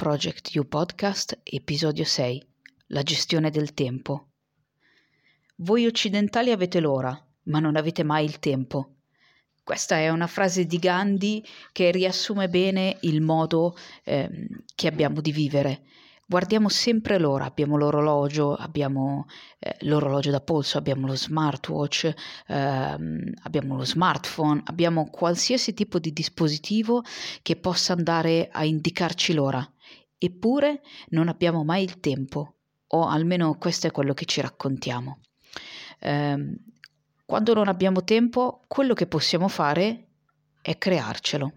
Project You Podcast, episodio 6. La gestione del tempo. Voi occidentali avete l'ora, ma non avete mai il tempo. Questa è una frase di Gandhi che riassume bene il modo eh, che abbiamo di vivere guardiamo sempre l'ora, abbiamo l'orologio, abbiamo eh, l'orologio da polso, abbiamo lo smartwatch, ehm, abbiamo lo smartphone, abbiamo qualsiasi tipo di dispositivo che possa andare a indicarci l'ora, eppure non abbiamo mai il tempo, o almeno questo è quello che ci raccontiamo. Eh, quando non abbiamo tempo, quello che possiamo fare è crearcelo.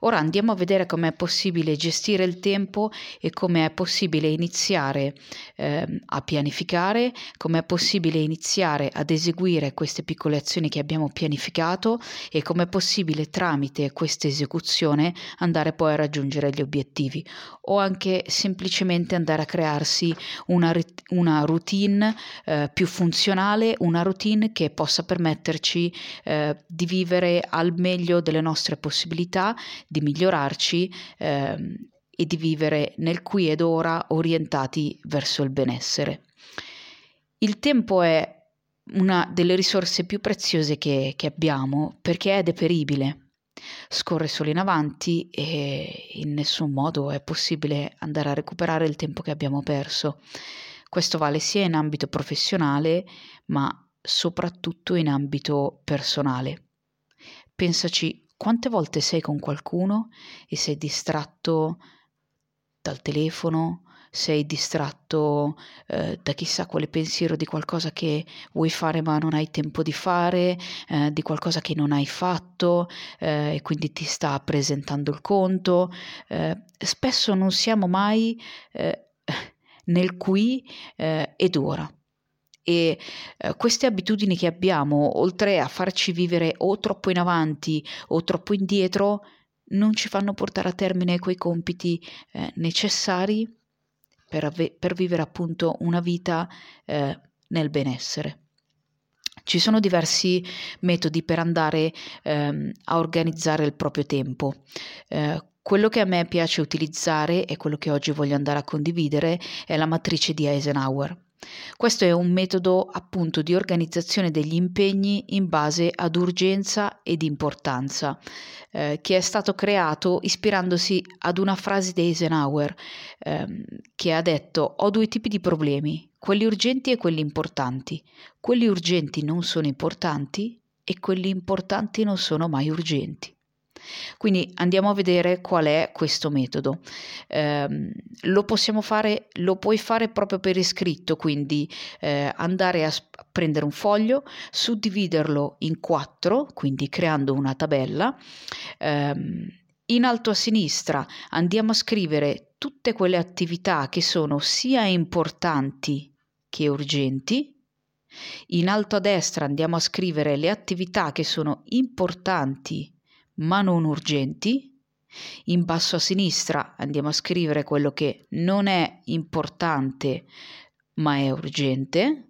Ora andiamo a vedere come è possibile gestire il tempo e come è possibile iniziare eh, a pianificare, come è possibile iniziare ad eseguire queste piccole azioni che abbiamo pianificato e come è possibile tramite questa esecuzione andare poi a raggiungere gli obiettivi. O anche semplicemente andare a crearsi una, una routine eh, più funzionale, una routine che possa permetterci eh, di vivere al meglio delle nostre possibilità di migliorarci eh, e di vivere nel qui ed ora orientati verso il benessere. Il tempo è una delle risorse più preziose che, che abbiamo perché è deperibile. Scorre solo in avanti e in nessun modo è possibile andare a recuperare il tempo che abbiamo perso. Questo vale sia in ambito professionale, ma soprattutto in ambito personale. Pensaci quante volte sei con qualcuno e sei distratto dal telefono, sei distratto eh, da chissà quale pensiero di qualcosa che vuoi fare ma non hai tempo di fare, eh, di qualcosa che non hai fatto eh, e quindi ti sta presentando il conto. Eh, spesso non siamo mai eh, nel qui eh, ed ora e eh, queste abitudini che abbiamo, oltre a farci vivere o troppo in avanti o troppo indietro, non ci fanno portare a termine quei compiti eh, necessari per, ave- per, vivere appunto una vita eh, nel benessere. Ci sono diversi metodi per andare ehm, a organizzare il proprio tempo. Eh, quello che a me piace utilizzare e quello che oggi voglio andare a condividere è la matrice di Eisenhower. Questo è un metodo appunto di organizzazione degli impegni in base ad urgenza ed importanza, eh, che è stato creato ispirandosi ad una frase di Eisenhower ehm, che ha detto ho due tipi di problemi, quelli urgenti e quelli importanti. Quelli urgenti non sono importanti e quelli importanti non sono mai urgenti. Quindi andiamo a vedere qual è questo metodo. Eh, lo possiamo fare, lo puoi fare proprio per iscritto, quindi eh, andare a prendere un foglio, suddividerlo in quattro, quindi creando una tabella. Eh, in alto a sinistra andiamo a scrivere tutte quelle attività che sono sia importanti che urgenti. In alto a destra andiamo a scrivere le attività che sono importanti ma non urgenti. In basso a sinistra andiamo a scrivere quello che non è importante ma è urgente.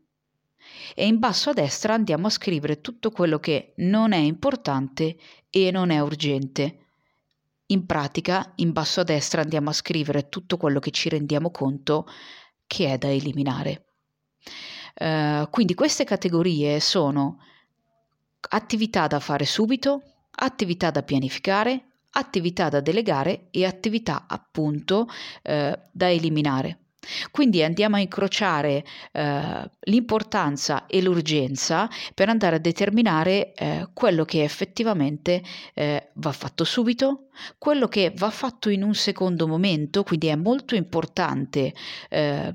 E in basso a destra andiamo a scrivere tutto quello che non è importante e non è urgente. In pratica, in basso a destra andiamo a scrivere tutto quello che ci rendiamo conto che è da eliminare. Uh, quindi queste categorie sono attività da fare subito, attività da pianificare, attività da delegare e attività appunto eh, da eliminare. Quindi andiamo a incrociare eh, l'importanza e l'urgenza per andare a determinare eh, quello che effettivamente eh, va fatto subito, quello che va fatto in un secondo momento, quindi è molto importante ehm,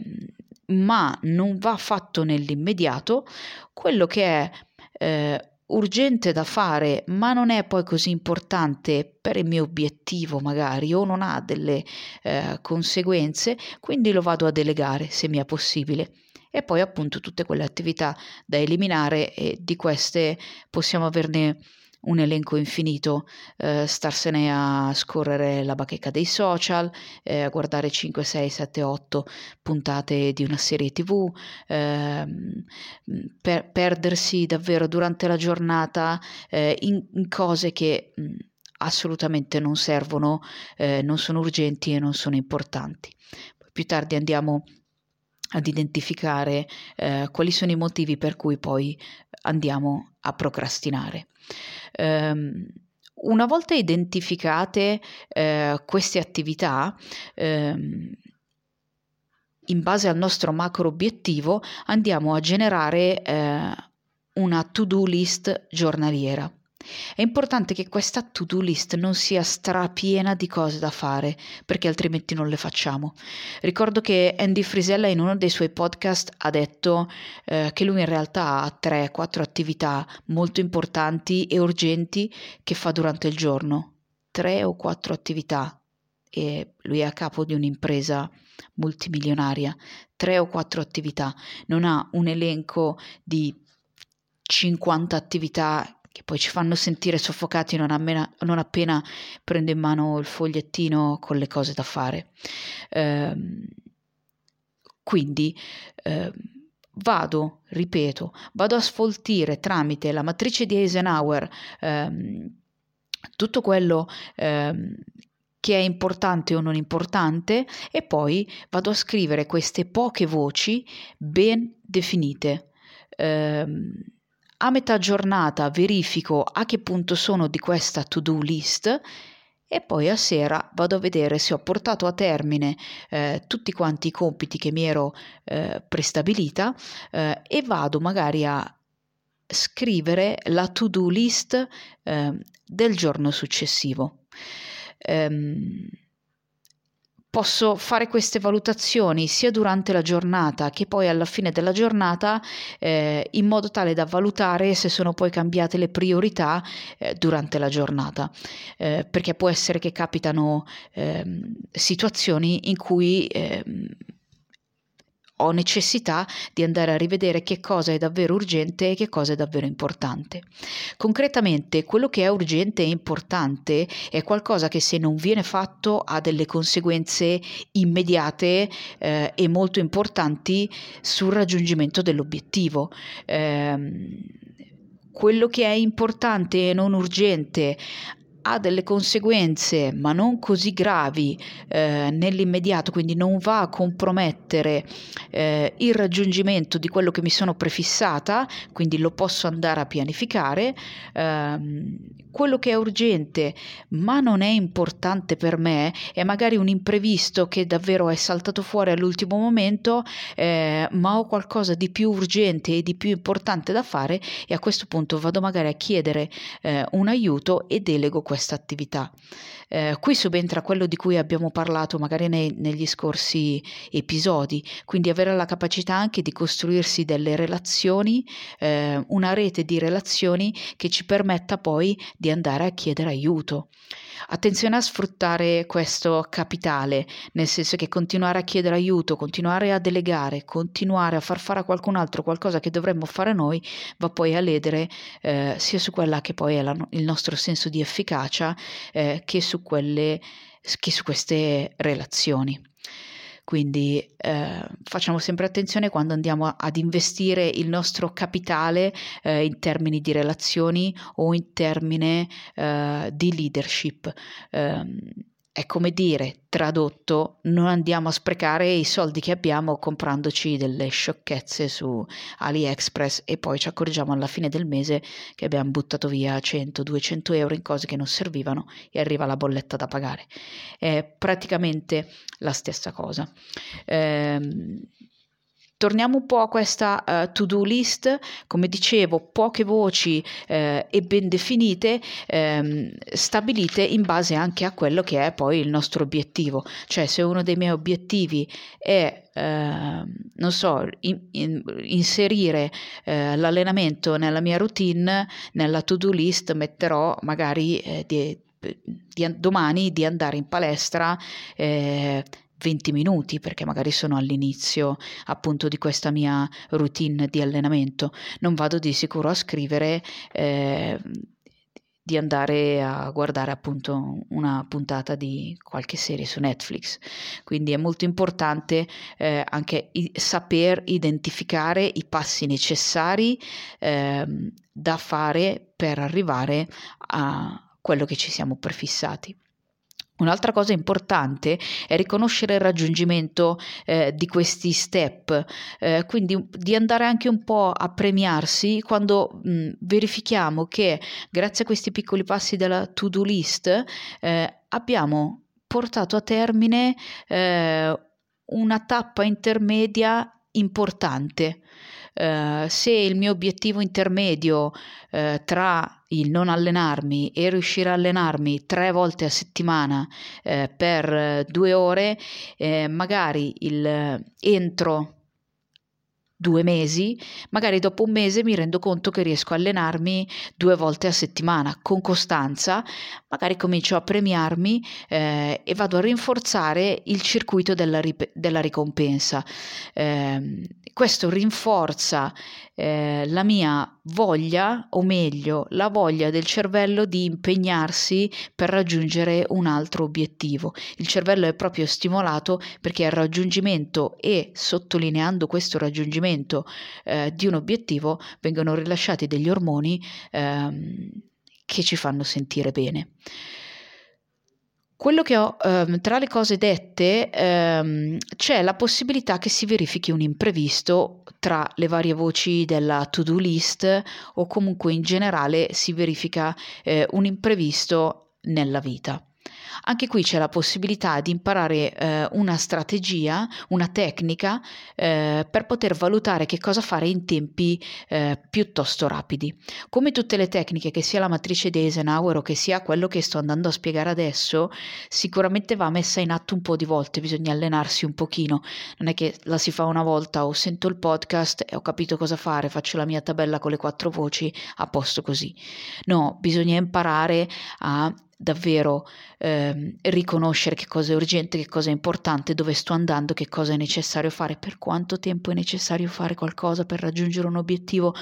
ma non va fatto nell'immediato, quello che è eh, urgente da fare, ma non è poi così importante per il mio obiettivo magari o non ha delle eh, conseguenze, quindi lo vado a delegare se mi è possibile. E poi appunto tutte quelle attività da eliminare e di queste possiamo averne un elenco infinito, eh, starsene a scorrere la bacheca dei social, eh, a guardare 5, 6, 7, 8 puntate di una serie tv, eh, per perdersi davvero durante la giornata eh, in, in, cose che mh, assolutamente non servono, eh, non sono urgenti e non sono importanti. Poi più tardi andiamo ad identificare eh, quali sono i motivi per cui poi andiamo a procrastinare. Um, una volta identificate eh, queste attività, ehm, in base al nostro macro obiettivo, andiamo a generare eh, una to-do list giornaliera. È importante che questa to-do list non sia strapiena di cose da fare, perché altrimenti non le facciamo. Ricordo che Andy Frisella in uno dei suoi podcast ha detto eh, che lui in realtà ha 3-4 attività molto importanti e urgenti che fa durante il giorno. 3 o 4 attività e lui è a capo di un'impresa multimilionaria, 3 o 4 attività, non ha un elenco di 50 attività che poi ci fanno sentire soffocati non, appena, non appena prendo in mano il fogliettino con le cose da fare. Ehm, quindi ehm, vado, ripeto, vado a sfoltire tramite la matrice di Eisenhower ehm, tutto quello ehm, che è importante o non importante e poi vado a scrivere queste poche voci ben definite. Um, a metà giornata verifico a che punto sono di questa to-do list e poi a sera vado a vedere se ho portato a termine eh, tutti quanti i compiti che mi ero eh, prestabilita eh, e vado magari a scrivere la to-do list eh, del giorno successivo. Um, posso fare queste valutazioni sia durante la giornata che poi alla fine della giornata eh, in modo tale da valutare se sono poi cambiate le priorità eh, durante la giornata. Eh, perché può essere che capitano ehm, situazioni in cui ehm, ho necessità di andare a rivedere che cosa è davvero urgente e che cosa è davvero importante. Concretamente, quello che è urgente e importante è qualcosa che se non viene fatto ha delle conseguenze immediate eh, e molto importanti sul raggiungimento dell'obiettivo. Eh, quello che è importante e non urgente ha delle conseguenze, ma non così gravi eh, nell'immediato, quindi non va a compromettere eh, il raggiungimento di quello che mi sono prefissata, quindi lo posso andare a pianificare. Eh, quello che è urgente, ma non è importante per me, è magari un imprevisto che davvero è saltato fuori all'ultimo momento, eh, ma ho qualcosa di più urgente e di più importante da fare e a questo punto vado magari a chiedere eh, un aiuto e delego questo questa attività. Eh, qui subentra quello di cui abbiamo parlato magari nei, negli scorsi episodi, quindi avere la capacità anche di costruirsi delle relazioni, eh, una rete di relazioni che ci permetta poi di andare a chiedere aiuto. Attenzione a sfruttare questo capitale, nel senso che continuare a chiedere aiuto, continuare a delegare, continuare a far fare a qualcun altro qualcosa che dovremmo fare noi, va poi a ledere eh, sia su quella che poi è la, il nostro senso di efficacia eh, che, su quelle, che su queste relazioni. Quindi eh, facciamo sempre attenzione quando andiamo ad investire il nostro capitale eh, in termini di relazioni o in termini eh, di leadership. È come dire, tradotto, non andiamo a sprecare i soldi che abbiamo comprandoci delle sciocchezze su AliExpress e poi ci accorgiamo alla fine del mese che abbiamo buttato via 100-200 euro in cose che non servivano e arriva la bolletta da pagare. È praticamente la stessa cosa. Ehm, Torniamo un po' a questa uh, to-do list, come dicevo, poche voci eh, e ben definite, ehm, stabilite in base anche a quello che è poi il nostro obiettivo. Cioè se uno dei miei obiettivi è, eh, non so, in, in, inserire eh, l'allenamento nella mia routine, nella to-do list metterò magari eh, di, di, domani di andare in palestra eh, 20 minuti perché magari sono all'inizio appunto di questa mia routine di allenamento non vado di sicuro a scrivere eh, di andare a guardare appunto una puntata di qualche serie su Netflix quindi è molto importante eh, anche i- saper identificare i passi necessari eh, da fare per arrivare a quello che ci siamo prefissati. Un'altra cosa importante è riconoscere il raggiungimento eh, di questi step, eh, quindi di andare anche un po' a premiarsi quando mh, verifichiamo che grazie a questi piccoli passi della to-do list eh, abbiamo portato a termine eh, una tappa intermedia importante. Uh, se il mio obiettivo intermedio uh, tra il non allenarmi e riuscire a allenarmi tre volte a settimana uh, per due ore, magari il, entro due mesi, magari dopo un mese mi rendo conto che riesco a allenarmi due volte a settimana con costanza, magari comincio a premiarmi eh, e vado a rinforzare il circuito della, rip- della ricompensa. Eh, questo rinforza eh, la mia voglia, o meglio, la voglia del cervello di impegnarsi per raggiungere un altro obiettivo. Il cervello è proprio stimolato perché al raggiungimento e sottolineando questo raggiungimento eh, di un obiettivo vengono rilasciati degli ormoni ehm, che ci fanno sentire bene. Quello che ho, ehm, tra le cose dette, ehm, c'è la possibilità che si verifichi un imprevisto tra le varie voci della to-do list o comunque in generale si verifica eh, un imprevisto nella vita. Anche qui c'è la possibilità di imparare eh, una strategia, una tecnica eh, per poter valutare che cosa fare in tempi eh, piuttosto rapidi. Come tutte le tecniche, che sia la matrice di Eisenhower o che sia quello che sto andando a spiegare adesso, sicuramente va messa in atto un po' di volte, bisogna allenarsi un pochino. Non è che la si fa una volta o sento il podcast e ho capito cosa fare, faccio la mia tabella con le quattro voci, a posto così. No, bisogna imparare a davvero eh, riconoscere che cosa è urgente, che cosa è importante, dove sto andando, che cosa è necessario fare, per quanto tempo è necessario fare qualcosa per raggiungere un obiettivo.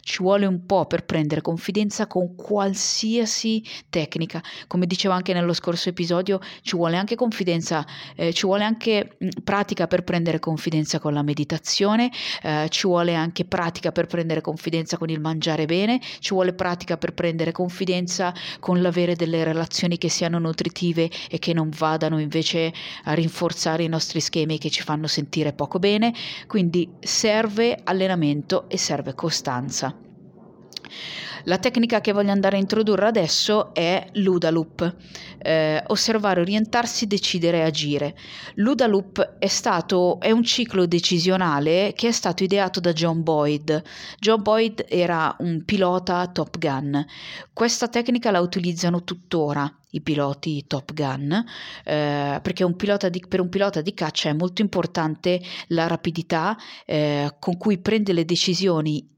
Ci vuole un po' per prendere confidenza con qualsiasi tecnica. Come dicevo anche nello scorso episodio, ci vuole anche confidenza, eh, ci vuole anche mh, pratica per prendere confidenza con la meditazione, eh, ci vuole anche pratica per prendere confidenza con il mangiare bene, ci vuole pratica per prendere confidenza con l'avere delle relazioni relazioni che siano nutritive e che non vadano invece a rinforzare i nostri schemi che ci fanno sentire poco bene. Quindi serve allenamento e serve costanza. La tecnica che voglio andare a introdurre adesso è l'UDA eh, osservare, orientarsi, decidere agire. L'UDA è, stato, è un ciclo decisionale che è stato ideato da John Boyd. John Boyd era un pilota Top Gun. Questa tecnica la utilizzano tuttora i piloti Top Gun, eh, perché un di, per un pilota di caccia è molto importante la rapidità eh, con cui prende le decisioni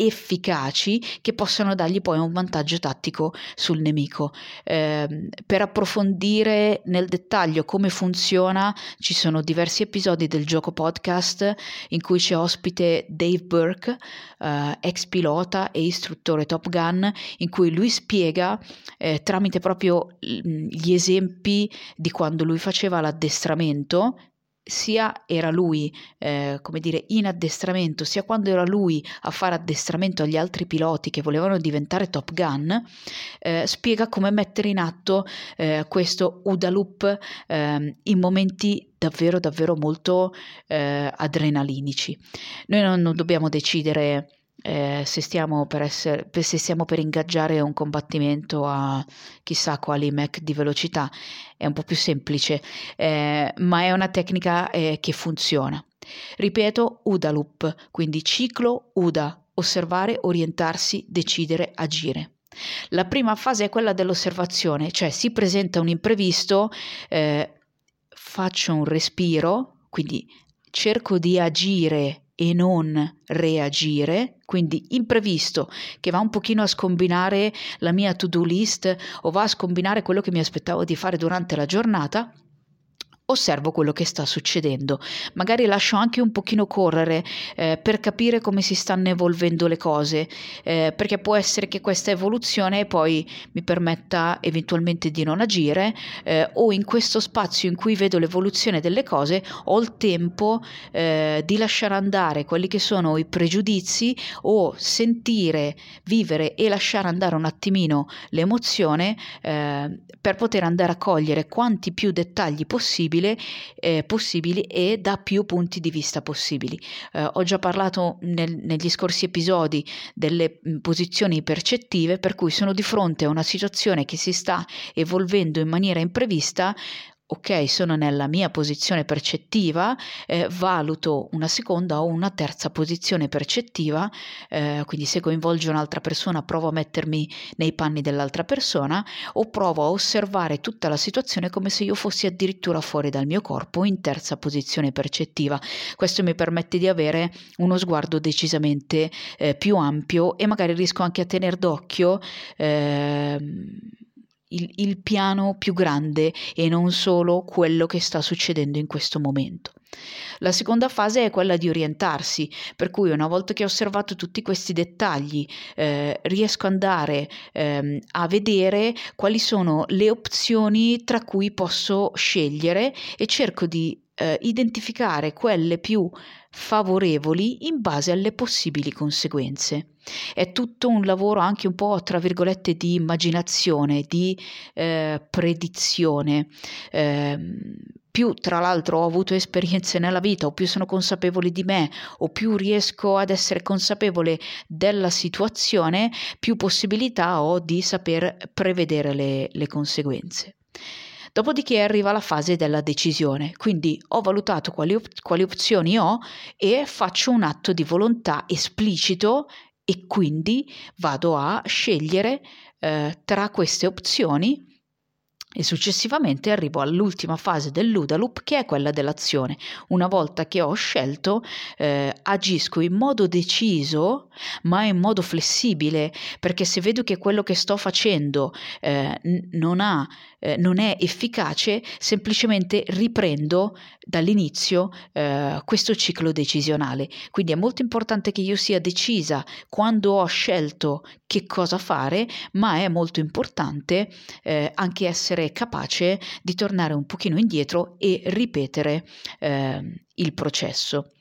efficaci che possano dargli poi un vantaggio tattico sul nemico. Eh, per approfondire nel dettaglio come funziona, ci sono diversi episodi del gioco podcast in cui c'è ospite Dave Burke, eh, ex pilota e istruttore Top Gun, in cui lui spiega eh, tramite proprio gli esempi di quando lui faceva l'addestramento sia era lui, eh, come dire, in addestramento, sia quando era lui a fare addestramento agli altri piloti che volevano diventare Top Gun, eh, spiega come mettere in atto eh, questo OODA loop ehm, in momenti davvero, davvero molto eh, adrenalinici. Noi non, non dobbiamo decidere eh, se, stiamo per essere, se stiamo per ingaggiare un combattimento a chissà quali mech di velocità, è un po' più semplice, eh, ma è una tecnica eh, che funziona. Ripeto, UDA loop, quindi ciclo UDA, osservare, orientarsi, decidere, agire. La prima fase è quella dell'osservazione, cioè si presenta un imprevisto, eh, faccio un respiro, quindi cerco di agire e non reagire, quindi imprevisto che va un pochino a scombinare la mia to-do list o va a scombinare quello che mi aspettavo di fare durante la giornata, osservo quello che sta succedendo. Magari lascio anche un pochino correre eh, per capire come si stanno evolvendo le cose, eh, perché può essere che questa evoluzione poi mi permetta eventualmente di non agire eh, o in questo spazio in cui vedo l'evoluzione delle cose ho il tempo eh, di lasciare andare quelli che sono i pregiudizi o sentire, vivere e lasciare andare un attimino l'emozione eh, per poter andare a cogliere quanti più dettagli possibili possibile, eh, possibili e da più punti di vista possibili. Eh, ho già parlato nel, negli scorsi episodi delle mh, posizioni percettive, per cui sono di fronte a una situazione che si sta evolvendo in maniera imprevista, ok, sono nella mia posizione percettiva, eh, valuto una seconda o una terza posizione percettiva, eh, quindi se coinvolge un'altra persona provo a mettermi nei panni dell'altra persona o provo a osservare tutta la situazione come se io fossi addirittura fuori dal mio corpo in terza posizione percettiva. Questo mi permette di avere uno sguardo decisamente eh, più ampio e magari riesco anche a tenere d'occhio ehm, il, il piano più grande e non solo quello che sta succedendo in questo momento. La seconda fase è quella di orientarsi, per cui una volta che ho osservato tutti questi dettagli eh, riesco ad andare eh, a vedere quali sono le opzioni tra cui posso scegliere e cerco di eh, identificare quelle più favorevoli in base alle possibili conseguenze. È tutto un lavoro anche un po', tra virgolette, di immaginazione, di eh, predizione. Eh, più tra l'altro ho avuto esperienze nella vita o più sono consapevole di me o più riesco ad essere consapevole della situazione, più possibilità ho di saper prevedere le, le conseguenze. Dopodiché arriva la fase della decisione, quindi ho valutato quali, op- quali opzioni ho e faccio un atto di volontà esplicito e quindi vado a scegliere eh, tra queste opzioni e successivamente arrivo all'ultima fase del Ludaloop che è quella dell'azione. Una volta che ho scelto, eh, agisco in modo deciso ma in modo flessibile perché se vedo che quello che sto facendo eh, non, ha, eh, non, è efficace, semplicemente riprendo dall'inizio eh, questo ciclo decisionale. Quindi è molto importante che io sia decisa quando ho scelto che cosa fare, ma è molto importante eh, anche essere capace di tornare un pochino indietro e ripetere eh, il processo.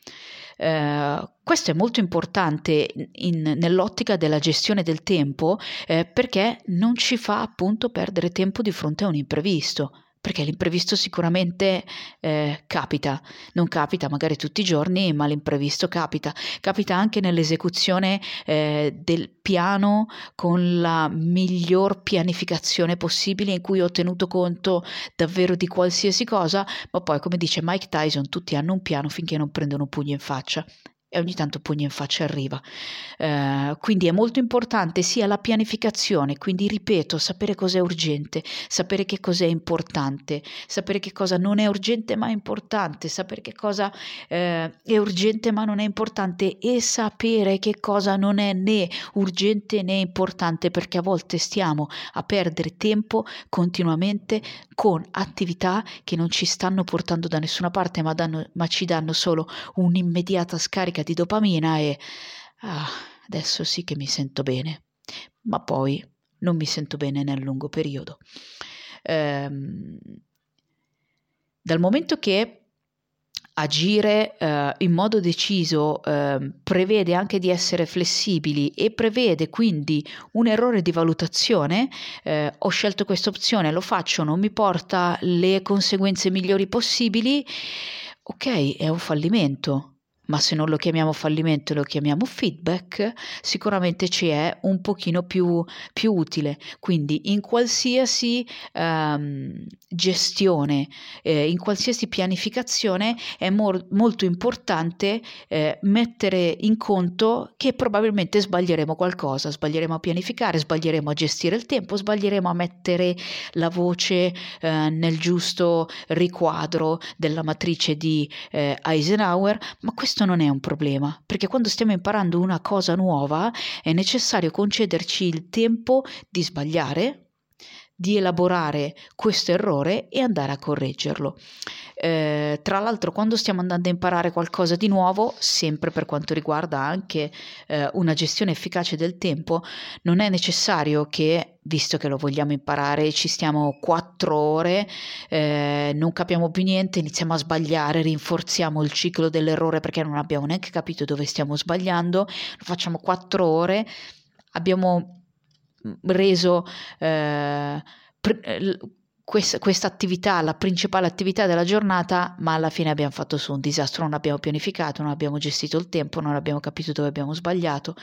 Uh, questo è molto importante in, nell'ottica della gestione del tempo eh, perché non ci fa appunto perdere tempo di fronte a un imprevisto perché l'imprevisto sicuramente eh, capita, non capita magari tutti i giorni, ma l'imprevisto capita, capita anche nell'esecuzione eh, del piano con la miglior pianificazione possibile in cui ho tenuto conto davvero di qualsiasi cosa, ma poi come dice Mike Tyson, tutti hanno un piano finché non prendono pugno in faccia e ogni tanto pugno in faccia arriva. Eh, quindi è molto importante sia la pianificazione, quindi ripeto, sapere cosa è urgente, sapere che cosa è importante, sapere che cosa non è urgente ma è importante, sapere che cosa eh, è urgente ma non è importante e sapere che cosa non è né urgente né importante perché a volte stiamo a perdere tempo continuamente con attività che non ci stanno portando da nessuna parte ma, danno, ma ci danno solo un'immediata scarica scarica di dopamina e ah, adesso sì che mi sento bene, ma poi non mi sento bene nel lungo periodo. Ehm, dal momento che agire eh, in modo deciso eh, prevede anche di essere flessibili e prevede quindi un errore di valutazione, eh, ho scelto questa opzione, lo faccio, non mi porta le conseguenze migliori possibili, ok, è un fallimento ma se non lo chiamiamo fallimento lo chiamiamo feedback, sicuramente ci è un pochino più, più utile. Quindi in qualsiasi um, gestione, eh, in qualsiasi pianificazione è mor- molto importante eh, mettere in conto che probabilmente sbaglieremo qualcosa, sbaglieremo a pianificare, sbaglieremo a gestire il tempo, sbaglieremo a mettere la voce eh, nel giusto riquadro della matrice di eh, Eisenhower, ma questo questo non è un problema, perché quando stiamo imparando una cosa nuova è necessario concederci il tempo di sbagliare, di elaborare questo errore e andare a correggerlo. Eh, tra l'altro, quando stiamo andando a imparare qualcosa di nuovo, sempre per quanto riguarda anche eh, una gestione efficace del tempo, non è necessario che, visto che lo vogliamo imparare, ci stiamo quattro ore, eh, non capiamo più niente, iniziamo a sbagliare, rinforziamo il ciclo dell'errore perché non abbiamo neanche capito dove stiamo sbagliando, lo facciamo quattro ore, abbiamo reso eh, pre- questa attività, la principale attività della giornata, ma alla fine abbiamo fatto su un disastro, non abbiamo pianificato, non abbiamo gestito il tempo, non abbiamo capito dove abbiamo sbagliato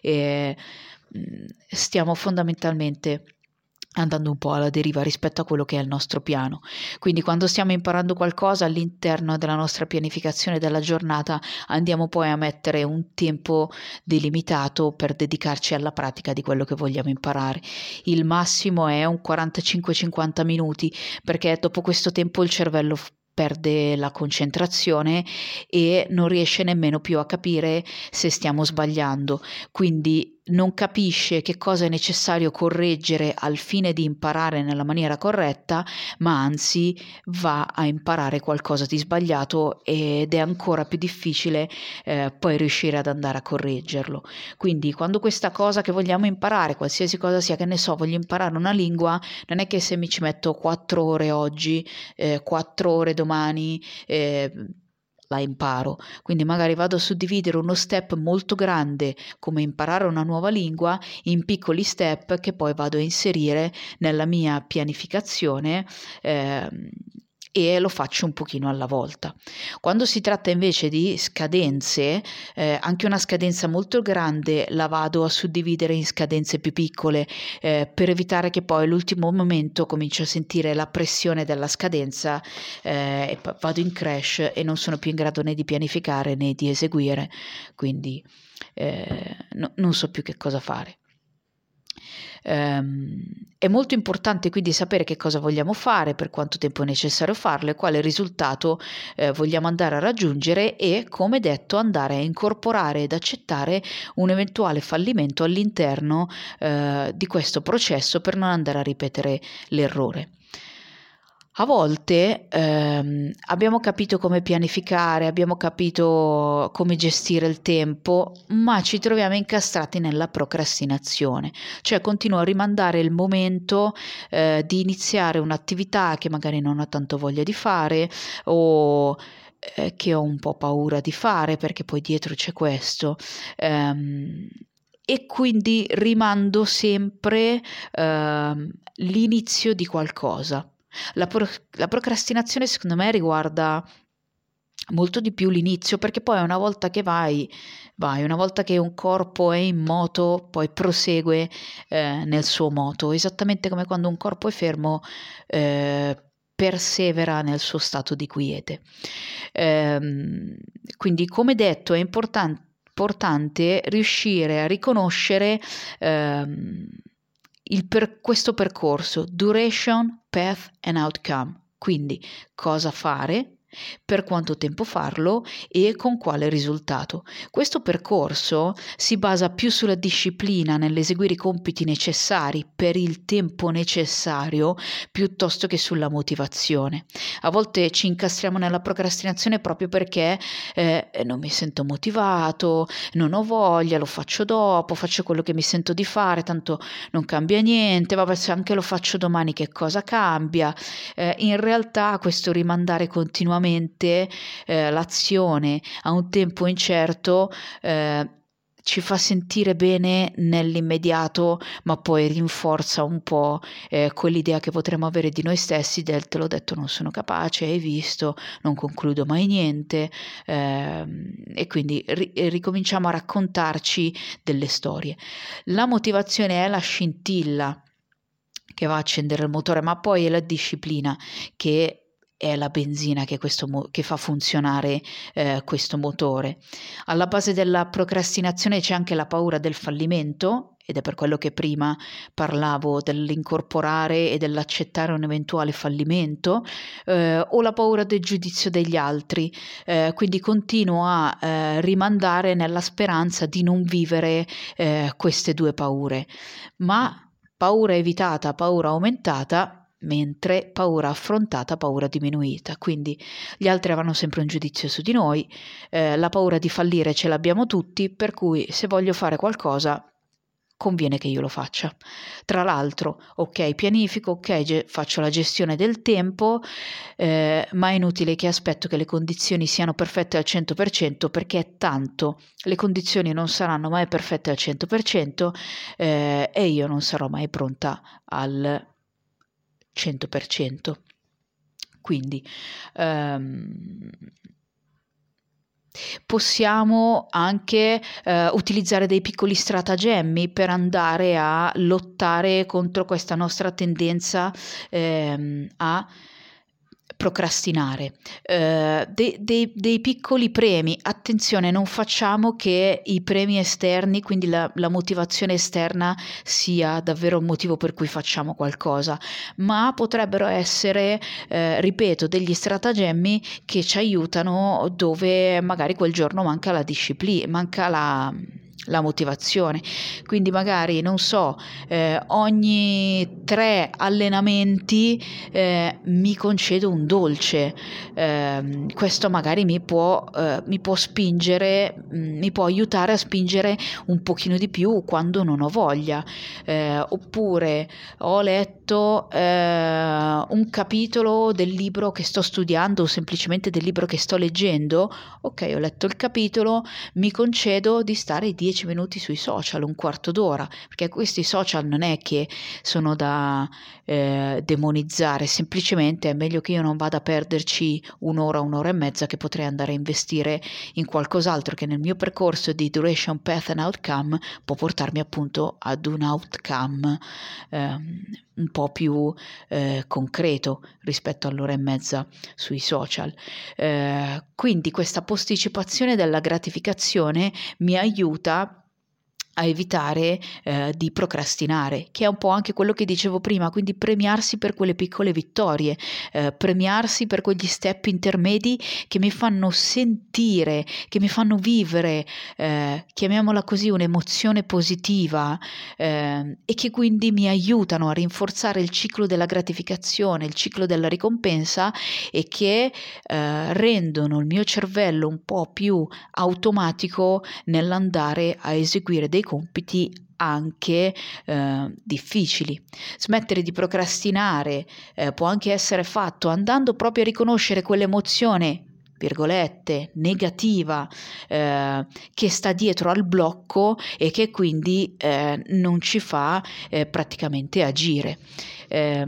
e mm, stiamo fondamentalmente andando un po' alla deriva rispetto a quello che è il nostro piano. Quindi quando stiamo imparando qualcosa all'interno della nostra pianificazione della giornata andiamo poi a mettere un tempo delimitato per dedicarci alla pratica di quello che vogliamo imparare. Il massimo è un 45-50 minuti perché dopo questo tempo il cervello perde la concentrazione e non riesce nemmeno più a capire se stiamo sbagliando. Quindi non capisce che cosa è necessario correggere al fine di imparare nella maniera corretta, ma anzi va a imparare qualcosa di sbagliato ed è ancora più difficile eh, poi riuscire ad andare a correggerlo. Quindi quando questa cosa che vogliamo imparare, qualsiasi cosa sia, che ne so, voglio imparare una lingua, non è che se mi ci metto quattro ore oggi, eh, quattro ore domani, eh, la imparo. Quindi magari vado a suddividere uno step molto grande come imparare una nuova lingua in piccoli step che poi vado a inserire nella mia pianificazione eh, e lo faccio un pochino alla volta. Quando si tratta invece di scadenze, eh, anche una scadenza molto grande la vado a suddividere in scadenze più piccole eh, per evitare che poi all'ultimo momento comincio a sentire la pressione della scadenza eh, e vado in crash e non sono più in grado né di pianificare né di eseguire, quindi eh, no, non so più che cosa fare. Um, è molto importante quindi sapere che cosa vogliamo fare, per quanto tempo è necessario farlo e quale risultato eh, vogliamo andare a raggiungere e, come detto, andare a incorporare ed accettare un eventuale fallimento all'interno eh, di questo processo per non andare a ripetere l'errore. A volte ehm, abbiamo capito come pianificare, abbiamo capito come gestire il tempo, ma ci troviamo incastrati nella procrastinazione, cioè continuo a rimandare il momento eh, di iniziare un'attività che magari non ho tanto voglia di fare o eh, che ho un po' paura di fare perché poi dietro c'è questo. Ehm, e quindi rimando sempre eh, l'inizio di qualcosa. La, pro- la procrastinazione secondo me riguarda molto di più l'inizio perché poi una volta che vai, vai, una volta che un corpo è in moto, poi prosegue eh, nel suo moto, esattamente come quando un corpo è fermo. Eh, persevera nel suo stato di quiete. Ehm, quindi, come detto, è importante, importante riuscire a riconoscere ehm, per, questo percorso, duration, path and outcome. Quindi cosa fare, per quanto tempo farlo e con quale risultato. Questo percorso si basa più sulla disciplina nell'eseguire i compiti necessari per il tempo necessario piuttosto che sulla motivazione. A volte ci incastriamo nella procrastinazione proprio perché eh, non mi sento motivato, non ho voglia, lo faccio dopo, faccio quello che mi sento di fare, tanto non cambia niente, vabbè se anche lo faccio domani che cosa cambia. Eh, in realtà questo rimandare continuamente continuamente eh, l'azione a un tempo incerto eh, ci fa sentire bene nell'immediato, ma poi rinforza un po' eh, quell'idea che potremmo avere di noi stessi del te l'ho detto non sono capace, hai visto, non concludo mai niente eh, e quindi ri- ricominciamo a raccontarci delle storie. La motivazione è la scintilla che va a accendere il motore, ma poi è la disciplina che è la benzina che, mo- che fa funzionare eh, questo motore. Alla base della procrastinazione c'è anche la paura del fallimento ed è per quello che prima parlavo dell'incorporare e dell'accettare un eventuale fallimento eh, o la paura del giudizio degli altri. Eh, quindi continuo a eh, rimandare nella speranza di non vivere eh, queste due paure. Ma paura evitata, paura aumentata, mentre paura affrontata, paura diminuita. Quindi gli altri avranno sempre un giudizio su di noi, eh, la paura di fallire ce l'abbiamo tutti, per cui se voglio fare qualcosa conviene che io lo faccia. Tra l'altro, ok, pianifico, ok, ge- faccio la gestione del tempo, eh, ma è inutile che aspetto che le condizioni siano perfette al 100% perché tanto le condizioni non saranno mai perfette al 100% eh, e io non sarò mai pronta al 100%. Quindi ehm, Possiamo anche eh, utilizzare dei piccoli stratagemmi per andare a lottare contro questa nostra tendenza ehm, a procrastinare. Uh, de, de, dei piccoli premi, attenzione, non facciamo che i premi esterni, quindi la, la motivazione esterna, sia davvero il motivo per cui facciamo qualcosa, ma potrebbero essere, uh, ripeto, degli stratagemmi che ci aiutano dove magari quel giorno manca la disciplina, manca la la motivazione. Quindi magari, non so, eh, ogni tre allenamenti eh, mi concedo un dolce. Eh, questo magari mi può, eh, mi può spingere, mm, mi può aiutare a spingere un pochino di più quando non ho voglia. Eh, oppure ho letto eh, un capitolo del libro che sto studiando o semplicemente del libro che sto leggendo. Ok, ho letto il capitolo, mi concedo di stare 10 10 minuti sui social, un quarto d'ora, perché questi social non è che sono da eh, demonizzare, semplicemente è meglio che io non vada a perderci un'ora, un'ora e mezza che potrei andare a investire in qualcos'altro che nel mio percorso di duration path and outcome può portarmi appunto ad un outcome eh, un po' più eh, concreto rispetto all'ora e mezza sui social. Eh, quindi questa posticipazione della gratificazione mi aiuta a evitare eh, di procrastinare, che è un po' anche quello che dicevo prima, quindi premiarsi per quelle piccole vittorie, eh, premiarsi per quegli step intermedi che mi fanno sentire, che mi fanno vivere, eh, chiamiamola così, un'emozione positiva eh, e che quindi mi aiutano a rinforzare il ciclo della gratificazione, il ciclo della ricompensa e che eh, rendono il mio cervello un po' più automatico nell'andare a eseguire dei compiti anche eh, difficili. Smettere di procrastinare eh, può anche essere fatto andando proprio a riconoscere quell'emozione virgolette, negativa eh, che sta dietro al blocco e che quindi eh, non ci fa eh, praticamente agire eh,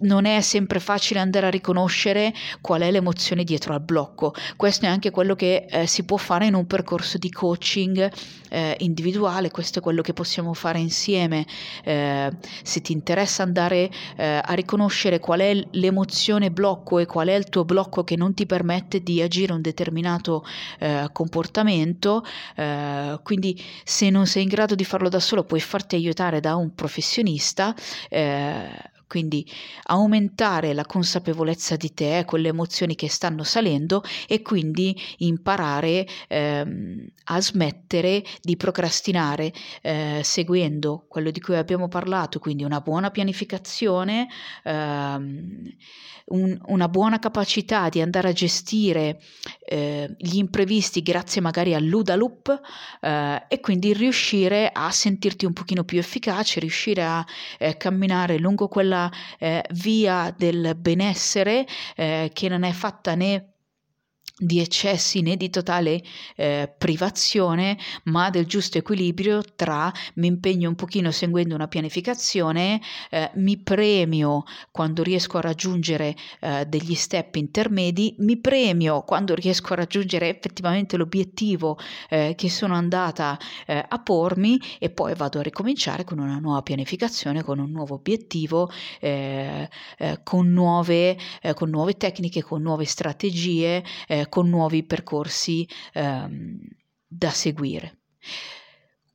non è sempre facile andare a riconoscere qual è l'emozione dietro al blocco. Questo è anche quello che eh, si può fare in un percorso di coaching eh, individuale, questo è quello che possiamo fare insieme. Eh, se ti interessa andare eh, a riconoscere qual è l'emozione blocco e qual è il tuo blocco che non ti permette di agire un determinato eh, comportamento, quindi se non sei in grado di farlo da solo puoi farti aiutare da un professionista quindi aumentare la consapevolezza di te, quelle emozioni che stanno salendo e quindi imparare ehm, a smettere di procrastinare eh, seguendo quello di cui abbiamo parlato, quindi una buona pianificazione, ehm, un, una buona capacità di andare a gestire eh, gli imprevisti grazie magari all'UDA loop eh, e quindi riuscire a sentirti un pochino più efficace, riuscire a eh, camminare lungo quella eh, via del benessere eh, che non è fatta né di eccessi né di totale eh, privazione, ma del giusto equilibrio tra mi impegno un pochino seguendo una pianificazione, eh, mi premio quando riesco a raggiungere eh, degli step intermedi, mi premio quando riesco a raggiungere effettivamente l'obiettivo eh, che sono andata eh, a pormi e poi vado a ricominciare con una nuova pianificazione, con un nuovo obiettivo, eh, con nuove, con nuove tecniche, con nuove strategie con nuovi percorsi ehm, da seguire.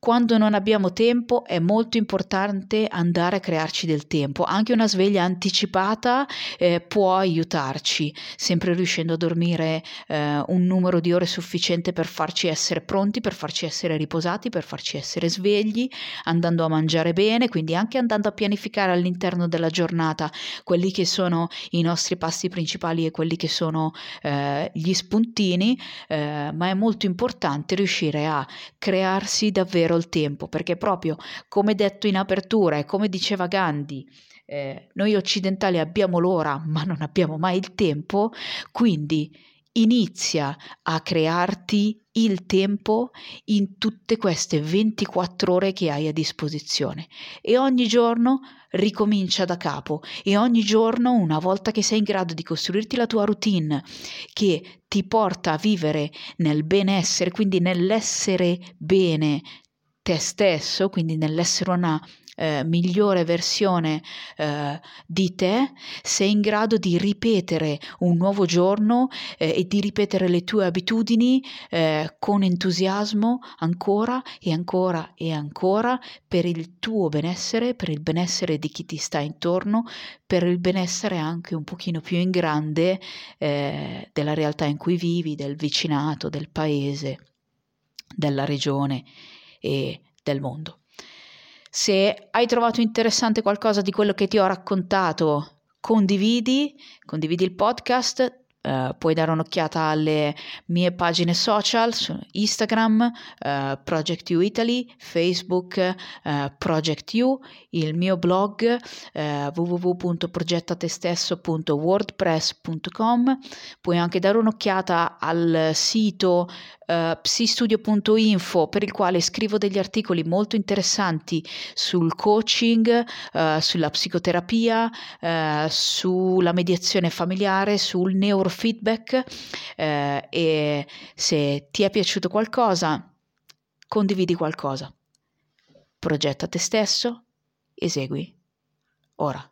Quando non abbiamo tempo è molto importante andare a crearci del tempo. Anche una sveglia anticipata eh, può aiutarci, sempre riuscendo a dormire eh, un numero di ore sufficiente per farci essere pronti, per farci essere riposati, per farci essere svegli, andando a mangiare bene, quindi anche andando a pianificare all'interno della giornata quelli che sono i nostri passi principali e quelli che sono eh, gli spuntini, eh, ma è molto importante riuscire a crearsi davvero davvero il tempo, perché proprio come detto in apertura e come diceva Gandhi, eh, noi occidentali abbiamo l'ora ma non abbiamo mai il tempo, quindi inizia a crearti il tempo in tutte queste 24 ore che hai a disposizione. E ogni giorno ricomincia da capo. E ogni giorno una volta che sei in grado di costruirti la tua routine che ti porta a vivere nel benessere, quindi nell'essere bene te stesso, quindi nell'essere una eh, migliore versione eh, di te, sei in grado di ripetere un nuovo giorno eh, e di ripetere le tue abitudini eh, con entusiasmo ancora e ancora e ancora per il tuo benessere, per il benessere di chi ti sta intorno, per il benessere anche un pochino più in grande eh, della realtà in cui vivi, del vicinato, del paese, della regione e del mondo. Se hai trovato interessante qualcosa di quello che ti ho raccontato, condividi, condividi il podcast, Uh, puoi dare un'occhiata alle mie pagine social su Instagram, uh, Project You Italy, Facebook, uh, Project You, il mio blog www.progettatestesso.wordpress.com. Puoi anche dare un'occhiata al sito uh, psistudio.info per il quale scrivo degli articoli molto interessanti sul coaching, uh, sulla psicoterapia, uh, sulla mediazione familiare, sul neurofeedback e se ti è piaciuto qualcosa, condividi qualcosa. Progetta te stesso, esegui ora.